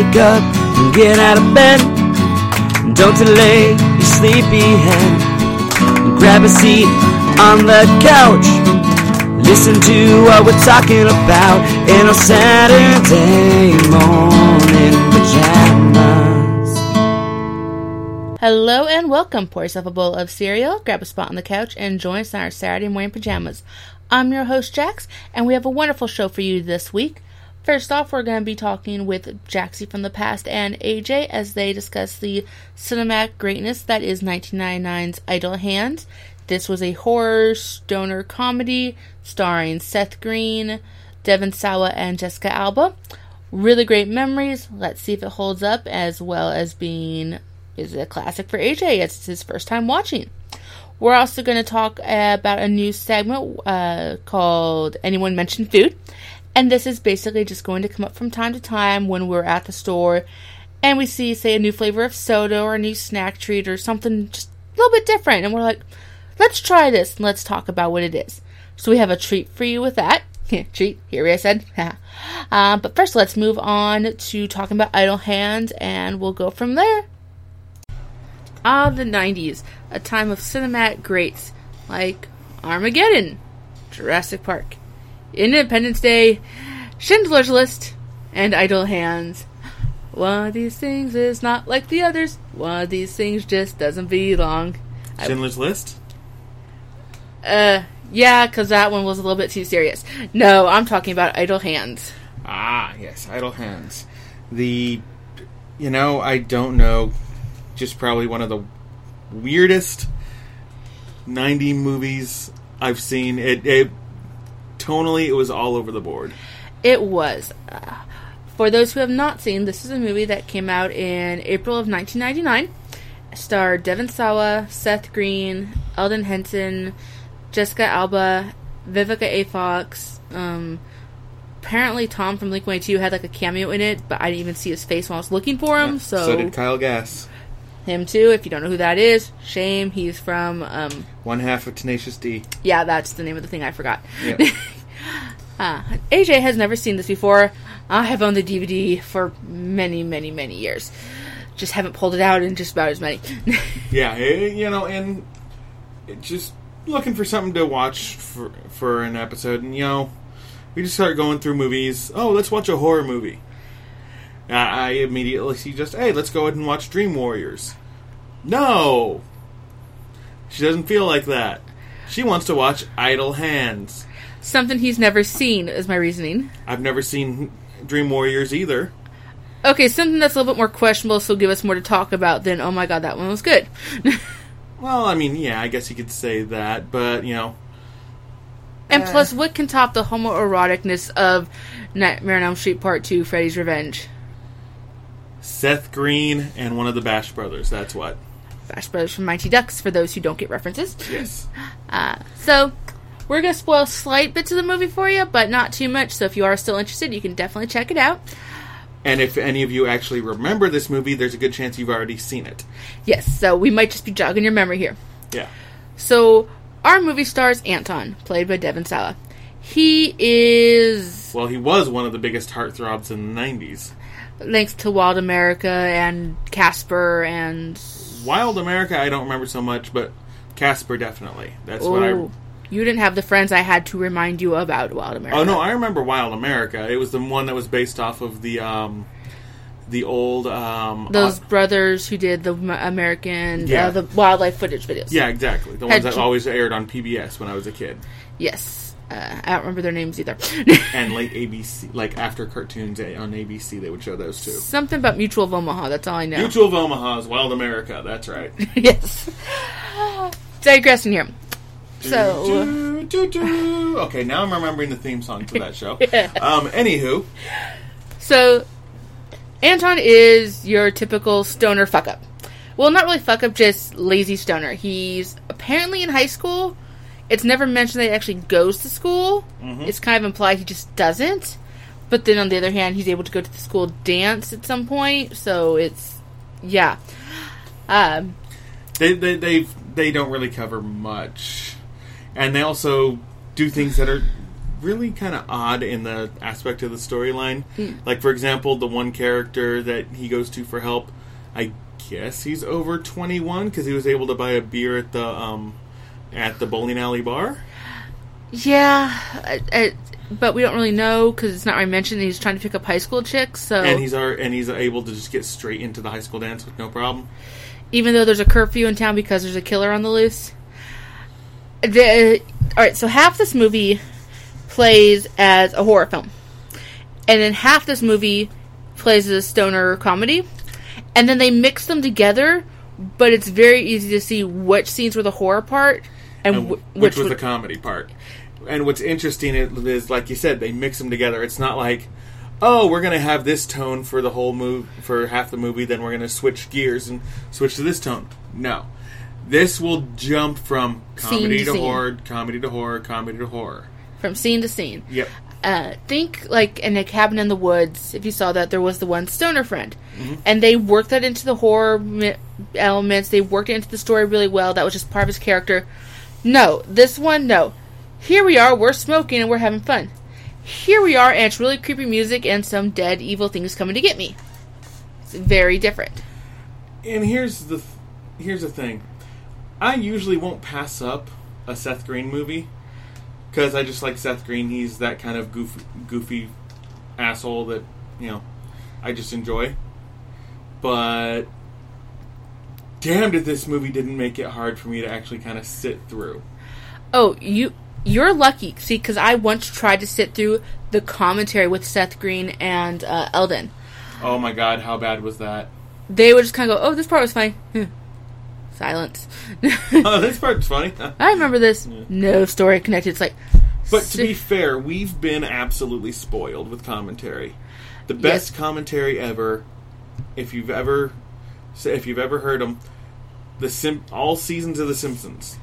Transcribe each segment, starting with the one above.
wake up and get out of bed. Don't delay your sleepy head. Grab a seat on the couch. Listen to what we're talking about in our Saturday morning pajamas. Hello and welcome. Pour yourself a bowl of cereal, grab a spot on the couch, and join us in our Saturday morning pajamas. I'm your host, Jax, and we have a wonderful show for you this week. First off, we're going to be talking with Jaxie from the past and AJ as they discuss the cinematic greatness that is 1999's Idle Hands. This was a horror stoner comedy starring Seth Green, Devon Sawa, and Jessica Alba. Really great memories. Let's see if it holds up as well as being is it a classic for AJ. as It's his first time watching. We're also going to talk about a new segment uh, called Anyone Mention Food. And this is basically just going to come up from time to time when we're at the store and we see, say, a new flavor of soda or a new snack treat or something just a little bit different. And we're like, let's try this and let's talk about what it is. So we have a treat for you with that. treat, here I said. uh, but first, let's move on to talking about Idle Hands and we'll go from there. Ah, the 90s, a time of cinematic greats like Armageddon, Jurassic Park, Independence Day, Schindler's List, and Idle Hands. One of these things is not like the others. One of these things just doesn't belong. Schindler's List? Uh, yeah, because that one was a little bit too serious. No, I'm talking about Idle Hands. Ah, yes, Idle Hands. The, you know, I don't know, just probably one of the weirdest 90 movies I've seen. It, it tonally, it was all over the board. It was. Uh, for those who have not seen, this is a movie that came out in April of 1999. Starred Devon Sawa, Seth Green, Elden Henson, Jessica Alba, Vivica A. Fox. Um, apparently, Tom from Blink 182 had like a cameo in it, but I didn't even see his face when I was looking for him. so, so did Kyle Gass. him too. If you don't know who that is, shame. He's from. Um, One half of Tenacious D. yeah, that's the name of the thing I forgot. Yeah. Uh, AJ has never seen this before. I have owned the DVD for many, many, many years. Just haven't pulled it out in just about as many. yeah, eh, you know, and it just looking for something to watch for for an episode, and you know, we just start going through movies. Oh, let's watch a horror movie. Uh, I immediately see just, hey, let's go ahead and watch Dream Warriors. No, she doesn't feel like that. She wants to watch Idle Hands. Something he's never seen is my reasoning. I've never seen Dream Warriors either. Okay, something that's a little bit more questionable, so give us more to talk about than, oh my god, that one was good. Well, I mean, yeah, I guess you could say that, but you know, and plus, what can top the homoeroticness of Nightmare on Elm Street Part 2 Freddy's Revenge? Seth Green and one of the Bash brothers. That's what. Bash Brothers from Mighty Ducks, for those who don't get references. Yes. Uh, so, we're going to spoil slight bits of the movie for you, but not too much. So, if you are still interested, you can definitely check it out. And if any of you actually remember this movie, there's a good chance you've already seen it. Yes, so we might just be jogging your memory here. Yeah. So, our movie stars Anton, played by Devon Sawa. He is, Well, he was one of the biggest heartthrobs in the 90s. thanks to Wild America and Casper and. Wild America, I don't remember so much, but Casper definitely. That's what I. You didn't have the friends I had to remind you about Wild America. Oh no, I remember Wild America. It was the one that was based off of the um, the old um. Those uh, brothers who did the American, Yeah. uh, the wildlife footage videos. yeah, exactly. The Had ones that always aired on PBS when I was a kid, Yes. Uh, I don't remember their names either. and late ABC, like after cartoons eh, on ABC, they would show those too. Something about Mutual of Omaha. That's all I know. Mutual of Omaha's Wild America. That's right. yes. Digressing here. So, Do, do, do. Okay, now I'm remembering the theme song to that show. Um, anywho, so Anton is your typical stoner fuck up. Well, not really fuck up, just lazy stoner. He's apparently in high school. It's never mentioned that he actually goes to school. It's kind of implied he just doesn't. But then on the other hand, he's able to go to the school dance at some point. So it's yeah. Um, they they they they don't really cover much, and they also do things that are really kind of odd in the aspect of the storyline. Like, for example, the one character that he goes to for help, I guess he's over 21 because he was able to buy a beer at the um, at the bowling alley bar. Yeah, I, I, but we don't really know because it's not really mentioned. He's trying to pick up high school chicks, so And he's and he's able to just get straight into the high school dance with no problem. even though there's a curfew in town because there's a killer on the loose. The, all right, so half this movie plays as a horror film, and then half this movie plays as a stoner comedy, and then they mix them together. But it's very easy to see which scenes were the horror part and, and wh- which, which was were- the comedy part. And what's interesting is, like you said, they mix them together. It's not like, oh, we're going to have this tone for the whole move for half the movie, then we're going to switch gears and switch to this tone. No, this will jump from comedy to to, horror, comedy to horror, comedy to horror. from scene to scene. Yep. uh, think like in a cabin in the woods. If you saw that, there was the one stoner friend, and they worked that into the horror mi- elements. They worked it into the story really well. That was just part of his character. No, this one, no. Here we are, we're smoking and we're having fun. Here we are, and it's really creepy music and some dead evil things coming to get me. It's very different. And here's the th- here's the thing. I usually won't pass up a Seth Green movie because I just like Seth Green. He's that kind of goofy, goofy asshole that you know I just enjoy. But damn, did this movie didn't make it hard for me to actually kind of sit through. Oh, you you're lucky. See, because I once tried to sit through the commentary with Seth Green and uh, Elden. Oh my god, how bad was that? they would just kind of go, "Oh, this part was funny." Silence. oh, this part's funny. I remember this. No story connected. It's like, But to be fair, we've been absolutely spoiled with commentary. The best Yes. commentary ever, if you've ever, if you've ever heard them, the Sim, all seasons of The Simpsons.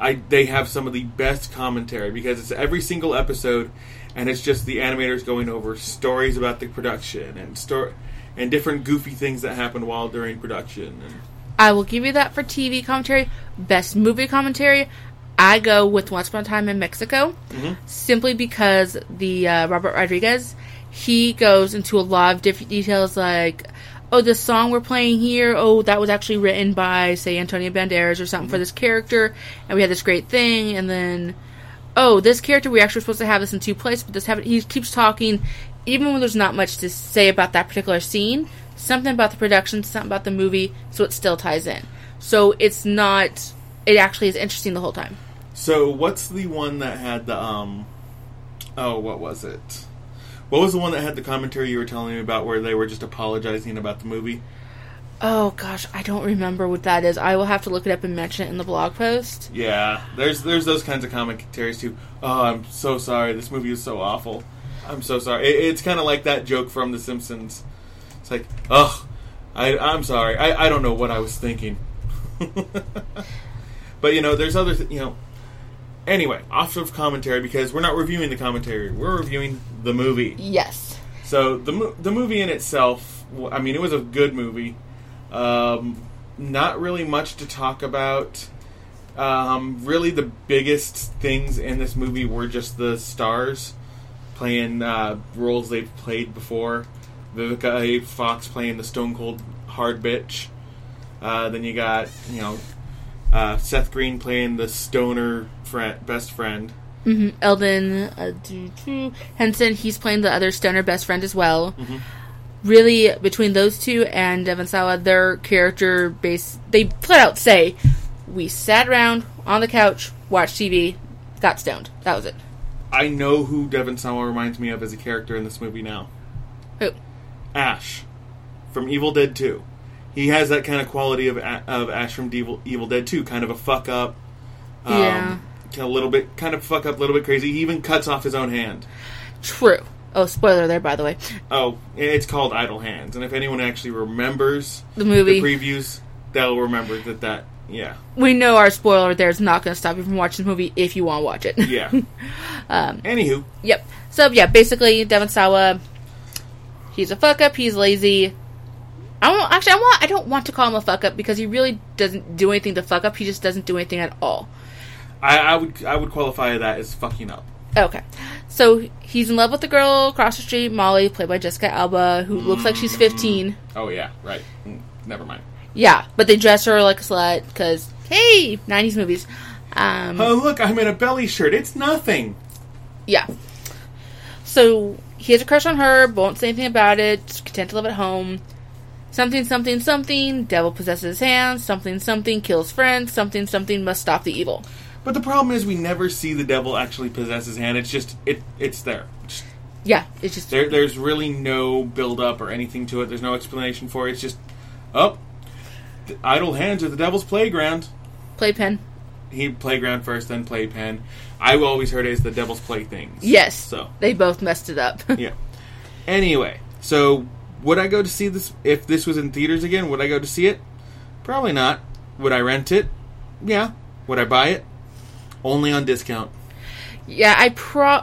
I they have some of the best commentary because it's every single episode, and it's just the animators going over stories about the production and story and different goofy things that happened while during production. And I will give you that for TV commentary. Best movie commentary, I go with Once Upon a Time in Mexico, simply because the uh, Robert Rodriguez, he goes into a lot of different details, like, oh, the song we're playing here, oh, that was actually written by, say, Antonio Banderas or something for this character, and we had this great thing, and then, oh, this character we actually supposed to have this in two places, but this happened. He keeps talking, even when there's not much to say about that particular scene. Something about the production, something about the movie, so it still ties in. So it's not. It actually is interesting the whole time. So what's the one that had the um oh what was it? What was the one that had the commentary you were telling me about where they were just apologizing about the movie? Oh gosh, I don't remember what that is. I will have to look it up and mention it in the blog post. Yeah, there's there's those kinds of commentaries too. Oh, I'm so sorry. This movie is so awful. I'm so sorry. It, it's kind of like that joke from The Simpsons. Like, ugh, I, I'm sorry. I, I don't know what I was thinking. but you know, there's other th- you know. Anyway, off of commentary because we're not reviewing the commentary. We're reviewing the movie. Yes. So the mo- the movie in itself, I mean, it was a good movie. Um, not really much to talk about. Um, really, the biggest things in this movie were just the stars playing uh, roles they've played before. Vivica A. Fox playing the Stone Cold Hard Bitch. Uh, then you got you know uh, Seth Green playing the stoner friend, best friend. hmm Elden uh. Henson, he's playing the other stoner best friend as well. Really, between those two and Devon Sawa, their character base, they flat out say, "We sat around on the couch, watched TV, got stoned. That was it." I know who Devon Sawa reminds me of as a character in this movie now. Who? Ash from Evil Dead 2. He has that kind of quality of of Ash from Evil, Evil Dead 2, kind of a fuck up. Um, Yeah. A little bit, kind of fuck up, a little bit crazy. He even cuts off his own hand. True. Oh, spoiler there, by the way. Oh, it's called Idle Hands. And if anyone actually remembers The movie. the previews, they'll remember that that, yeah. we know our spoiler there is not going to stop you from watching the movie if you want to watch it. Yeah. Um, Anywho, yep. So yeah, basically Devon Sawa, he's a fuck up. He's lazy. I don't actually. I want. I don't want to call him a fuck up because he really doesn't do anything to fuck up. He just doesn't do anything at all. I, I would I would qualify that as fucking up. Okay. So he's in love with the girl across the street, Molly, played by Jessica Alba, who looks like she's 15. Oh yeah, right. Mm, Never mind. Yeah, but they dress her like a slut because, hey, 90s movies. Um, Oh look, I'm in a belly shirt. It's nothing. Yeah. So he has a crush on her, but won't say anything about it, just content to live at home. Something, something, something, devil possesses his hands, something, something, kills friends, something, something, must stop the evil. But the problem is we never see the devil actually possess his hand. It's just it it's there. Yeah, it's just. There there's really no build up or anything to it. There's no explanation for it. It's just oh, idle hands are the devil's playground. Playpen. He playground first, then playpen. I always heard it as the devil's playthings. Yes. So They both messed it up. yeah. Anyway, so would I go to see this if this was in theaters again? Would I go to see it? Probably not. Would I rent it? Yeah. Would I buy it? Only on discount. yeah, I pro.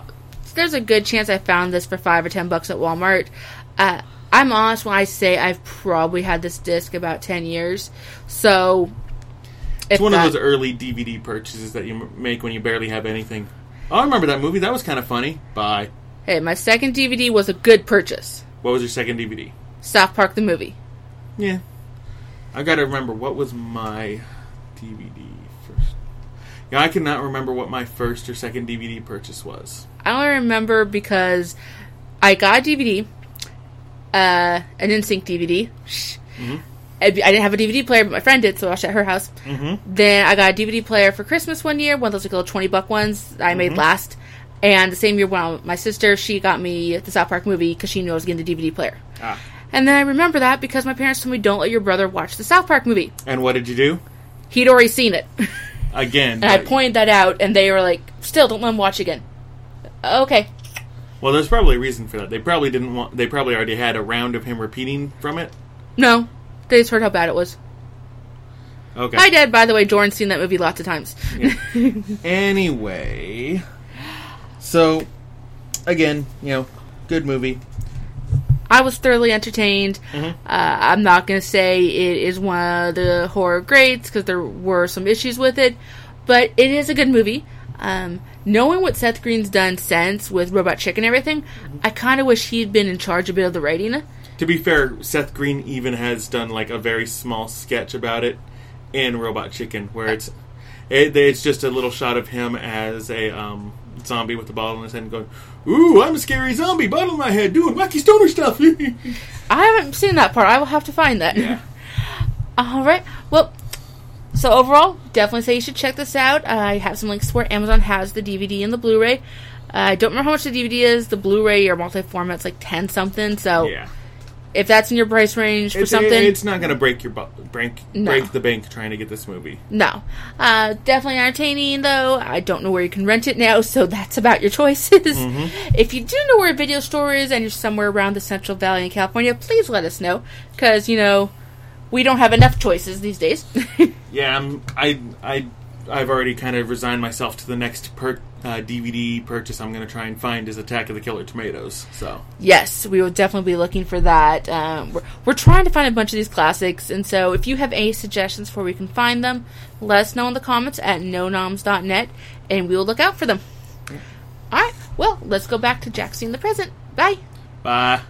There's a good chance I found this for five or ten bucks at Walmart. Uh, I'm honest when I say I've probably had this disc about ten years. So. It's one of those early DVD purchases that you make when you barely have anything. Oh, I remember that movie. That was kind of funny. Bye. Hey, my second DVD was a good purchase. What was your second DVD? South Park the movie. Yeah. I gotta remember what was my DVD first. Yeah, I cannot remember what my first or second DVD purchase was. I only remember because I got a DVD, uh, an NSYNC DVD. Shh. I I didn't have a DVD player, but my friend did, so I watched at her house. Mm-hmm. Then I got a DVD player for Christmas one year, one of those like little twenty buck ones I made last. And the same year, when my sister she got me the South Park movie because she knew I was getting the DVD player. Ah. And then I remember that because my parents told me don't let your brother watch the South Park movie. And what did you do? He'd already seen it. Again. And I pointed that out, and they were like, "Still, don't let him watch again." Okay, Well, there's probably a reason for that. They probably didn't want. They probably already had a round of him repeating from it. no, they just heard how bad it was. Okay. Hi, Dad. By the way, Jordan's seen that movie lots of times. Anyway, so again, you know, good movie. I was thoroughly entertained. Mm-hmm. Uh, I'm not going to say it is one of the horror greats because there were some issues with it, but it is a good movie. Um, knowing what Seth Green's done since with Robot Chicken and everything, I kind of wish he'd been in charge a bit of the writing. To be fair, Seth Green even has done like a very small sketch about it in Robot Chicken, where it's it, it's just a little shot of him as a um, zombie with a bottle in his head, and going, "Ooh, I'm a scary zombie, bottle in my head, doing wacky stoner stuff." I haven't seen that part. I will have to find that. yeah. All right. Well, so overall, definitely say you should check this out. I have some links to where Amazon has the DVD and the Blu-ray. Uh, I don't remember how much the DVD is. The Blu-ray or multi-format's like ten something. So Yeah. If that's in your price range for It's, something, it's not going to break your bu- break No. break the bank trying to get this movie. no. Uh, definitely entertaining though. I don't know where you can rent it now, so that's about your choices. If you do know where a video store is and you're somewhere around the Central Valley in California, please let us know because you know we don't have enough choices these days. Yeah, I'm, I I I've already kind of resigned myself to the next per, uh, DVD purchase I'm going to try and find is Attack of the Killer Tomatoes. So Yes, we will definitely be looking for that. Um, we're, we're trying to find a bunch of these classics, and so if you have any suggestions for where we can find them, let us know in the comments at nonoms.net, and we will look out for them. All right, well, let's go back to Jax in the present. Bye. bye.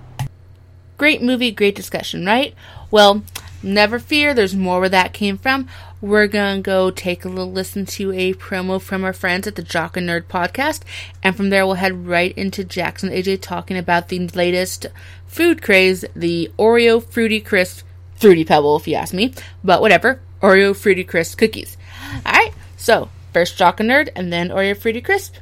Great movie, great discussion, right? Well, never fear, there's more where that came from. We're gonna go take a little listen to a promo from our friends at the Jock and Nerd podcast, and from there we'll head right into Jax and AJ talking about the latest food craze, the Oreo Fruity Crisp Fruity Pebble, if you ask me, but whatever, Oreo Fruity Crisp cookies. Alright, so first Jock and Nerd, and then Oreo Fruity Crisp.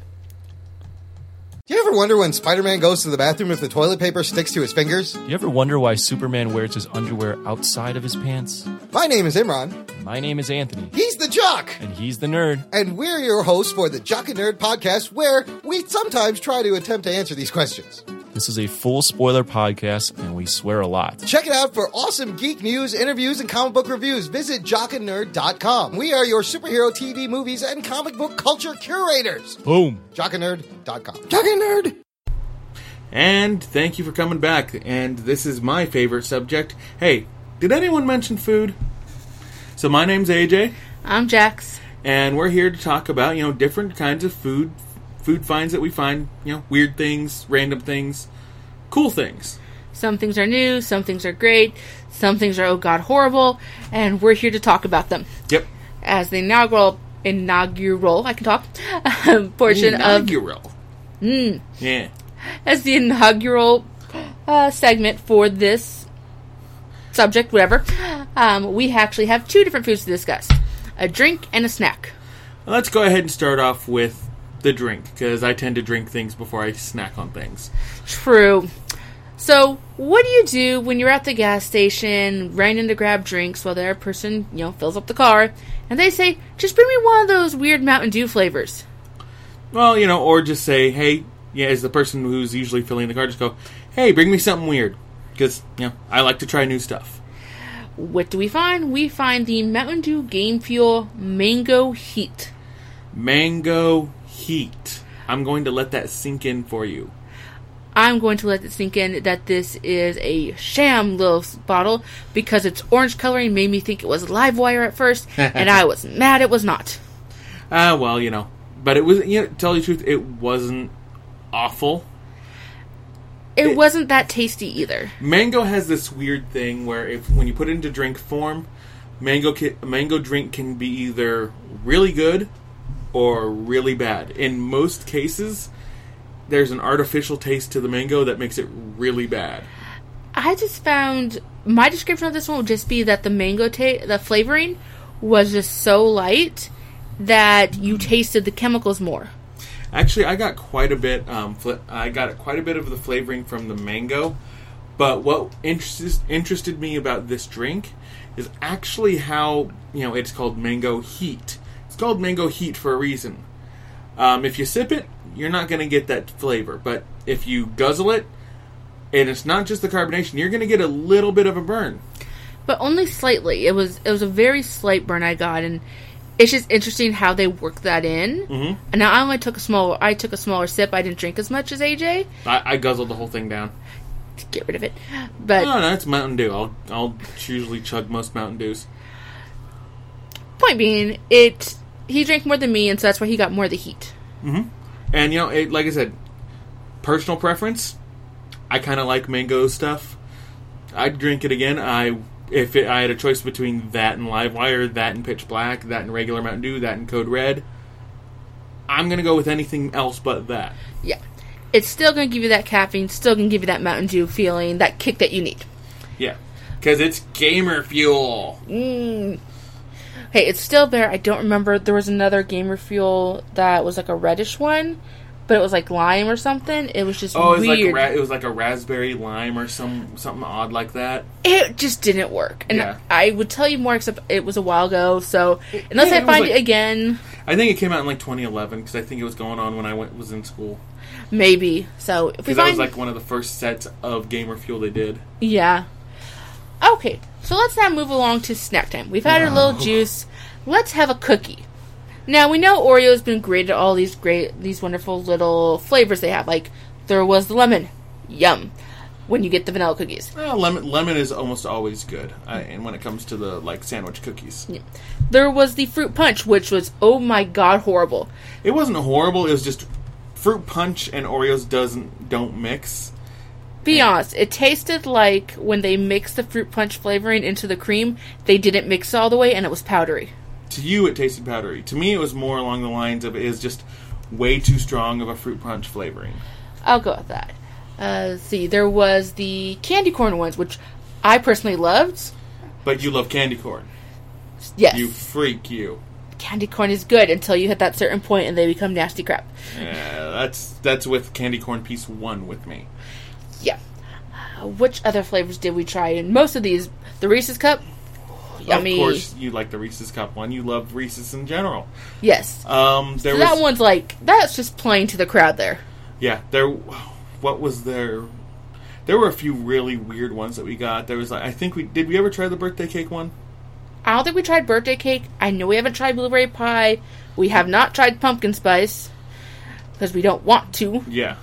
Do you ever wonder when Spider Man goes to the bathroom if the toilet paper sticks to his fingers? Do you ever wonder why Superman wears his underwear outside of his pants? My name is Imran. My name is Anthony, He's the Jock! and he's the nerd. And we're your hosts for the Jock and Nerd podcast, where we sometimes try to attempt to answer these questions. This is a full spoiler podcast, and we swear a lot. Check it out for awesome geek news, interviews, and comic book reviews. Visit jockandnerd.com. We are your superhero TV, movies, and comic book culture curators. Boom! Jockandnerd.com. Jock and Nerd! And thank you for coming back. And this is my favorite subject. Hey, did anyone mention food? So my name's AJ, I'm Jax. and we're here to talk about you know different kinds of food food finds that we find. You know, weird things, random things, cool things. Some things are new, some things are great, some things are oh god horrible, and we're here to talk about them. Yep. As the inaugural inaugural I can talk um, portion of Inaugural. Mm. Yeah. as the inaugural uh, segment for this subject, whatever, um, we actually have two different foods to discuss: a drink and a snack. Let's go ahead and start off with the drink because I tend to drink things before I snack on things. True. So, what do you do when you're at the gas station, running to grab drinks while the other person, you know, fills up the car, and they say, "Just bring me one of those weird Mountain Dew flavors." Well, you know, or just say, hey, yeah, as the person who's usually filling the car, just go, hey, bring me something weird. Because, you know, I like to try new stuff. What do we find? We find the Mountain Dew Game Fuel Mango Heat. Mango heat. I'm going to let that sink in for you. I'm going to let it sink in that this is a sham little bottle because its orange coloring made me think it was live wire at first, and I was mad it was not. Ah, well, you know. But it was, you know, tell you the truth, it wasn't awful. It, It- wasn't that tasty either. Mango has this weird thing where if when you put it into drink form, mango ki- mango drink can be either really good or really bad. In most cases, there's an artificial taste to the mango that makes it really bad. I just found my description of this one would just be that the mango ta- the flavoring was just so light that you tasted the chemicals more. Actually, I got quite a bit. Um, fl- I got quite a bit of the flavoring from the mango. But what interested interested me about this drink is actually how you know it's called mango heat. Called mango heat for a reason. Um, if you sip it, you're not going to get that flavor. But if you guzzle it, and it's not just the carbonation, you're going to get a little bit of a burn. but only slightly. It was it was a very slight burn I got, and it's just interesting how they work that in. Mm-hmm. And now I only took a small. I took a smaller sip. I didn't drink as much as AJ I, I guzzled the whole thing down. to get rid of it. But No, no, it's Mountain Dew. I'll I'll usually chug most Mountain Dews. point being, it he drank more than me, and so that's why he got more of the heat. And you know, it, like I said, personal preference. I kind of like mango stuff. I'd drink it again. I if it, I had a choice between that and Live Wire, that and Pitch Black, that and regular Mountain Dew, that and Code Red. I'm gonna go with anything else but that. Yeah, it's still gonna give you that caffeine. Still gonna give you that Mountain Dew feeling, that kick that you need. Yeah, because it's gamer fuel. Mm. It's still there. I don't remember. There was another gamer fuel that was like a reddish one, but it was like lime or something. It was just Oh, it was like a weird. ra- it was like a raspberry lime or some something odd like that. it just didn't work. And Yeah. I would tell you more, except it was a while ago. So unless Yeah, I it find like- it again, I think it came out in like 2011 because I think it was going on when I went was in school. maybe. So if we Because that was like one of the first sets of gamer fuel they did. yeah. Okay, so let's now move along to snack time. We've had a little juice. Let's have a cookie. Now we know Oreo's been great at all these great, these wonderful little flavors they have. Like there was the lemon, yum. When you get the vanilla cookies, Well, lemon lemon is almost always good, I, and when it comes to the like sandwich cookies, there was the fruit punch, which was oh my god horrible. it wasn't horrible. It was just fruit punch and Oreos doesn't don't mix. Be honest, it tasted like when they mixed the fruit punch flavoring into the cream, they didn't mix it all the way and it was powdery. To you, it tasted powdery. To me, it was more along the lines of it is just way too strong of a fruit punch flavoring. I'll go with that. Uh, let's see, there was the candy corn ones, which I personally loved. But you love candy corn, Yes, you freak, you. candy corn is good until you hit that certain point and they become nasty crap. Yeah, that's that's with candy corn piece one with me. Yeah. Uh, which other flavors did we try? And most of these, the Reese's cup, yummy. Of course, you like the Reese's cup one. You love Reese's in general. Yes. Um, there So was that one's like that's just playing to the crowd there. Yeah, there. What was there? There were a few really weird ones that we got. There was, like, I think we did. We ever try the birthday cake one? I don't think we tried birthday cake. I know we haven't tried blueberry pie. We have not tried pumpkin spice because we don't want to. Yeah.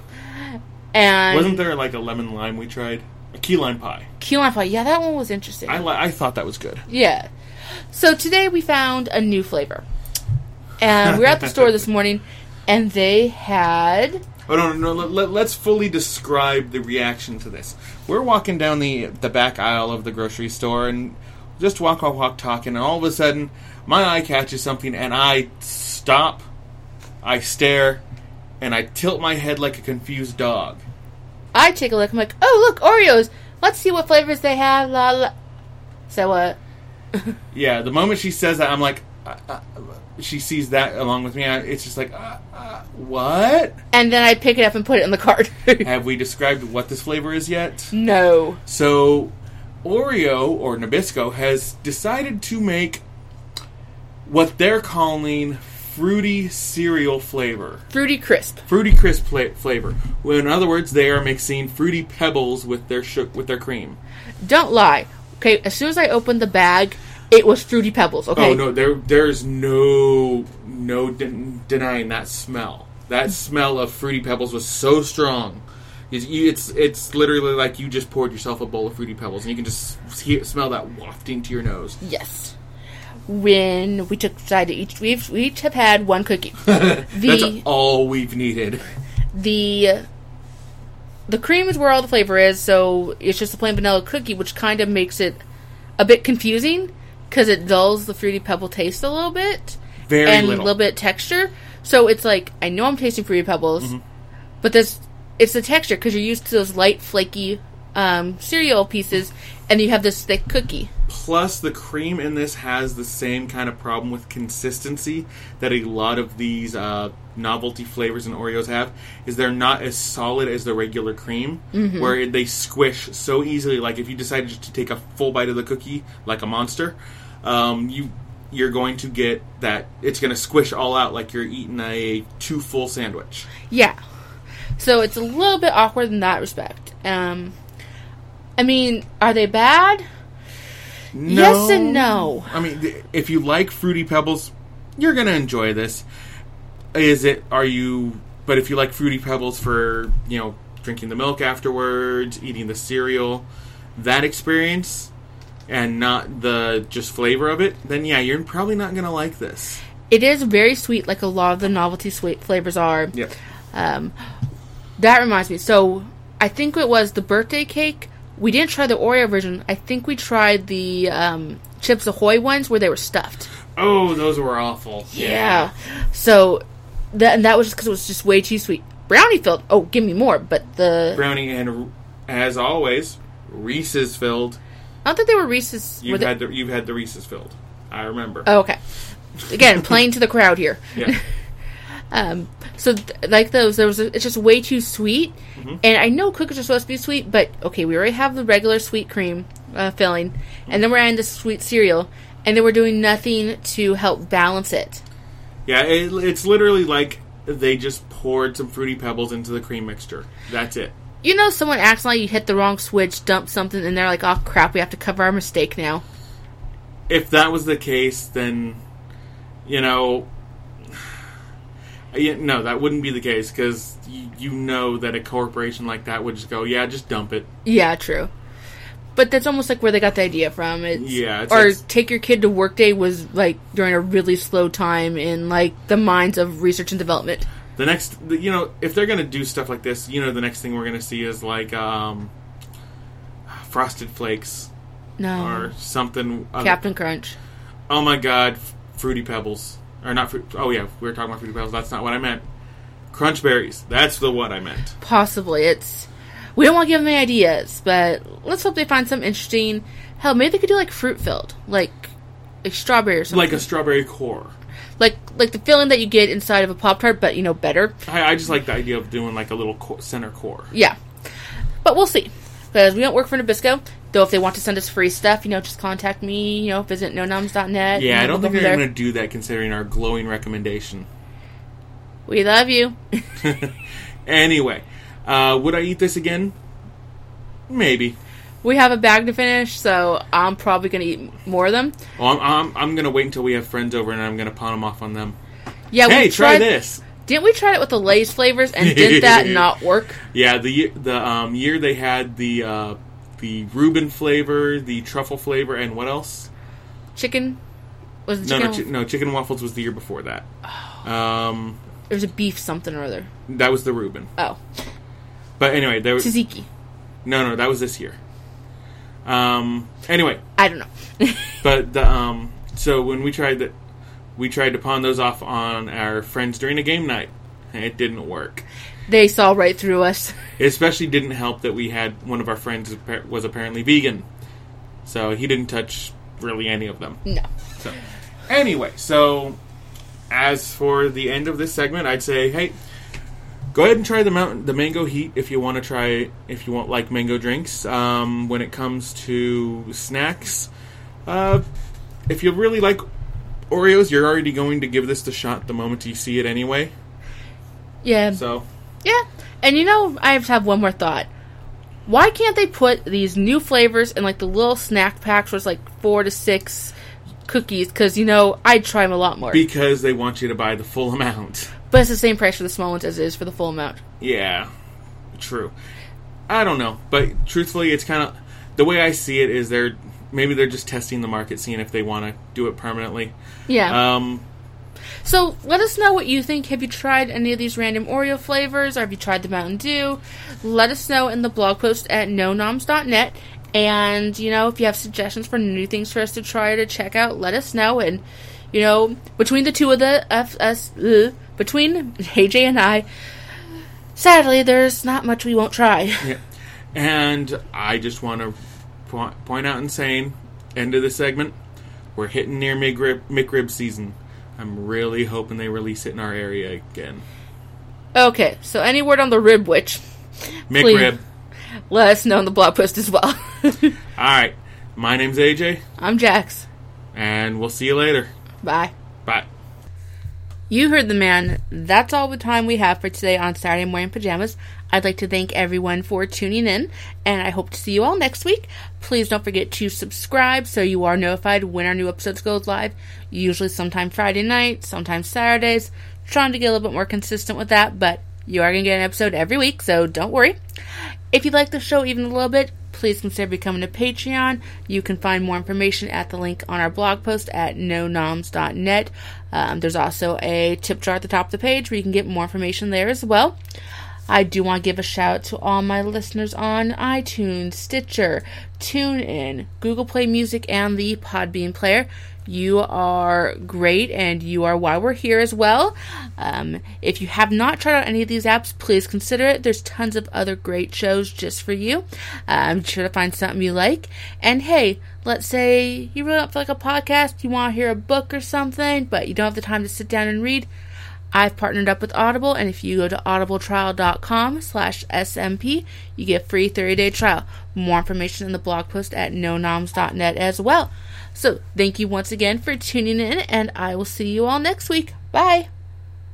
And Wasn't there like a lemon lime we tried? A key lime pie. key lime pie? Yeah, that one was interesting. I li- I thought that was good. yeah. So today we found a new flavor, and we were at the store this morning, and they had Oh no, no, no let, us fully describe the reaction to this. We're walking down the the back aisle of the grocery store and just walk, walk, walk, talking, and all of a sudden, my eye catches something, and I stop, I stare, and I tilt my head like a confused dog. I take a look. I'm like, oh look, Oreos. Let's see what flavors they have. La la. So what? yeah, the moment she says that, I'm like, uh, uh, she sees that along with me. I, it's just like, uh, uh, what? And then I pick it up and put it in the cart. have we described what this flavor is yet? No. So, Oreo or Nabisco has decided to make what they're calling fruity cereal flavor. Fruity crisp. Fruity crisp fla- flavor. Well, in other words, they are mixing fruity pebbles with their sh- with their cream. Don't lie. Okay, as soon as I opened the bag, it was fruity pebbles. Okay. Oh no, there there's no no de- denying that smell. That smell of fruity pebbles was so strong. It's, it's it's literally like you just poured yourself a bowl of fruity pebbles, and you can just smell that wafting to your nose. Yes when we took decided to each we've we each have had one cookie. the, That's all we've needed. The the cream is where all the flavor is, so it's just a plain vanilla cookie, which kind of makes it a bit confusing because it dulls the fruity pebble taste a little bit, very and little. a little bit texture. So it's like I know I'm tasting fruity pebbles, mm-hmm. but this it's the texture because you're used to those light, flaky um, cereal pieces, and you have this thick cookie. Plus, the cream in this has the same kind of problem with consistency that a lot of these uh, novelty flavors and Oreos have. Is they're not as solid as the regular cream, mm-hmm. where they squish so easily. Like if you decided to take a full bite of the cookie, like a monster, um, you you're going to get that. It's going to squish all out like you're eating a two full sandwich. Yeah. So it's a little bit awkward in that respect. Um, I mean, are they bad? No. Yes and no. I mean, if you like fruity pebbles, you're gonna enjoy this. Is it? Are you? But if you like fruity pebbles for you know drinking the milk afterwards, eating the cereal, that experience, and not the just flavor of it, then yeah, you're probably not gonna like this. It is very sweet, like a lot of the novelty sweet flavors are. Yep. Um, that reminds me. So I think it was the birthday cake we didn't try the Oreo version. I think we tried the um, Chips Ahoy ones where they were stuffed. Oh, those were awful. Yeah. yeah. So that and that was just because it was just way too sweet. Brownie filled. Oh, give me more. But the brownie and as always Reese's filled. I don't think they were Reese's. You've were had the you've had the Reese's filled. I remember. Oh, okay. Again, playing to the crowd here. Yeah. Um, so th- like those, there was a, it's just way too sweet. Mm-hmm. And I know cookies are supposed to be sweet, but okay, we already have the regular sweet cream uh, filling, mm-hmm. and then we're adding the sweet cereal, and then we're doing nothing to help balance it. Yeah, it, it's literally like they just poured some fruity pebbles into the cream mixture. That's it. You know, someone like you hit the wrong switch, dumped something, and they're like, "Oh crap, we have to cover our mistake now." If that was the case, then you know yeah, no, that wouldn't be the case because you, you know that a corporation like that would just go, yeah, just dump it. Yeah, true. But that's almost like where they got the idea from. It's, yeah, it's, or it's, take your kid to work day was like during a really slow time in like the minds of research and development. The next, you know, if they're gonna do stuff like this, you know, the next thing we're gonna see is like um, Frosted Flakes, no, or something. Other. Captain Crunch. Oh my God, Fruity Pebbles or not. Fruit, oh yeah, we were talking about fruity pebbles. That's not what I meant. Crunch berries. That's the one I meant. Possibly. It's we don't want to give them any ideas, but let's hope they find some interesting. Hell, maybe they could do like fruit filled, like a strawberry or something. Like a strawberry core. Like like the filling that you get inside of a pop tart, but you know better. I, I, just like the idea of doing like a little core, center core. Yeah, but we'll see because we don't work for Nabisco. Though if they want to send us free stuff, you know, just contact me. You know, visit nonoms.net. Yeah, I don't think they're going to do that considering our glowing recommendation. We love you. anyway, uh, would I eat this again? Maybe. We have a bag to finish, so I'm probably going to eat more of them. Well, I'm, I'm, I'm going to wait until we have friends over and I'm going to pawn them off on them. Yeah, hey, try this. Didn't we try it with the Lay's flavors and did that not work? Yeah, the the um, year they had the uh, the Reuben flavor, the truffle flavor, and what else? Chicken. Was it no, chicken? no, chi- no, chicken waffles was the year before that. Oh. Um, it There's a beef something or other. That was the Reuben. Oh, But anyway, there was tzatziki. no, no, that was this year. Um. Anyway, I don't know. but the um. So when we tried that, we tried to pawn those off on our friends during a game night. It didn't work. They saw right through us. It especially didn't help that we had one of our friends was apparently vegan, so he didn't touch really any of them. No. So, anyway, so as for the end of this segment, I'd say, hey, go ahead and try the mountain, the mango heat if you want to try, if you want like mango drinks. Um, when it comes to snacks, uh, if you really like Oreos, you're already going to give this the shot the moment you see it anyway. Yeah. So Yeah. And you know, I have to have one more thought. Why can't they put these new flavors in like the little snack packs where it's like four to six cookies? Because, you know, I'd try them a lot more. because they want you to buy the full amount. but it's the same price for the small ones as it is for the full amount. Yeah, true. I don't know, but truthfully, it's kind of the way I see it is they're maybe they're just testing the market, seeing if they want to do it permanently. Yeah. Um, so let us know what you think. Have you tried any of these random Oreo flavors or have you tried the Mountain Dew? Let us know in the blog post at nonoms.net. And, you know, if you have suggestions for new things for us to try or to check out, let us know. And, you know, between the two of the of us, uh, between AJ and I, sadly, there's not much we won't try. yeah. And I just want to po- point out and saying, end of the segment, we're hitting near McRib, McRib season. I'm really hoping they release it in our area again. Okay, so any word on the rib witch, McRib. let us know in the blog post as well. All right. My name's AJ, I'm Jax. and we'll see you later. Bye. Bye. You heard the man. That's all the time we have for today on Saturday Morning Pajamas. I'd like to thank everyone for tuning in, and I hope to see you all next week. Please don't forget to subscribe so you are notified when our new episodes goes live. Usually sometime Friday night, sometimes Saturdays. Trying to get a little bit more consistent with that, but you are going to get an episode every week, so don't worry. If you like the show even a little bit, please consider becoming a Patreon. You can find more information at the link on our blog post at nonoms.net. Um, there's also a tip jar at the top of the page where you can get more information there as well. I do want to give a shout out to all my listeners on iTunes, Stitcher, TuneIn, Google Play Music, and the Podbean player. You are great, and you are why we're here as well. Um, if you have not tried out any of these apps, please consider it. There's tons of other great shows just for you. I'm sure to find something you like. And hey, let's say you really don't feel like a podcast, you want to hear a book or something, but you don't have the time to sit down and read. I've partnered up with Audible, and if you go to audibletrial.com slash SMP, you get a free 30-day trial. More information in the blog post at nonoms.net as well. So thank you once again for tuning in, and I will see you all next week. Bye!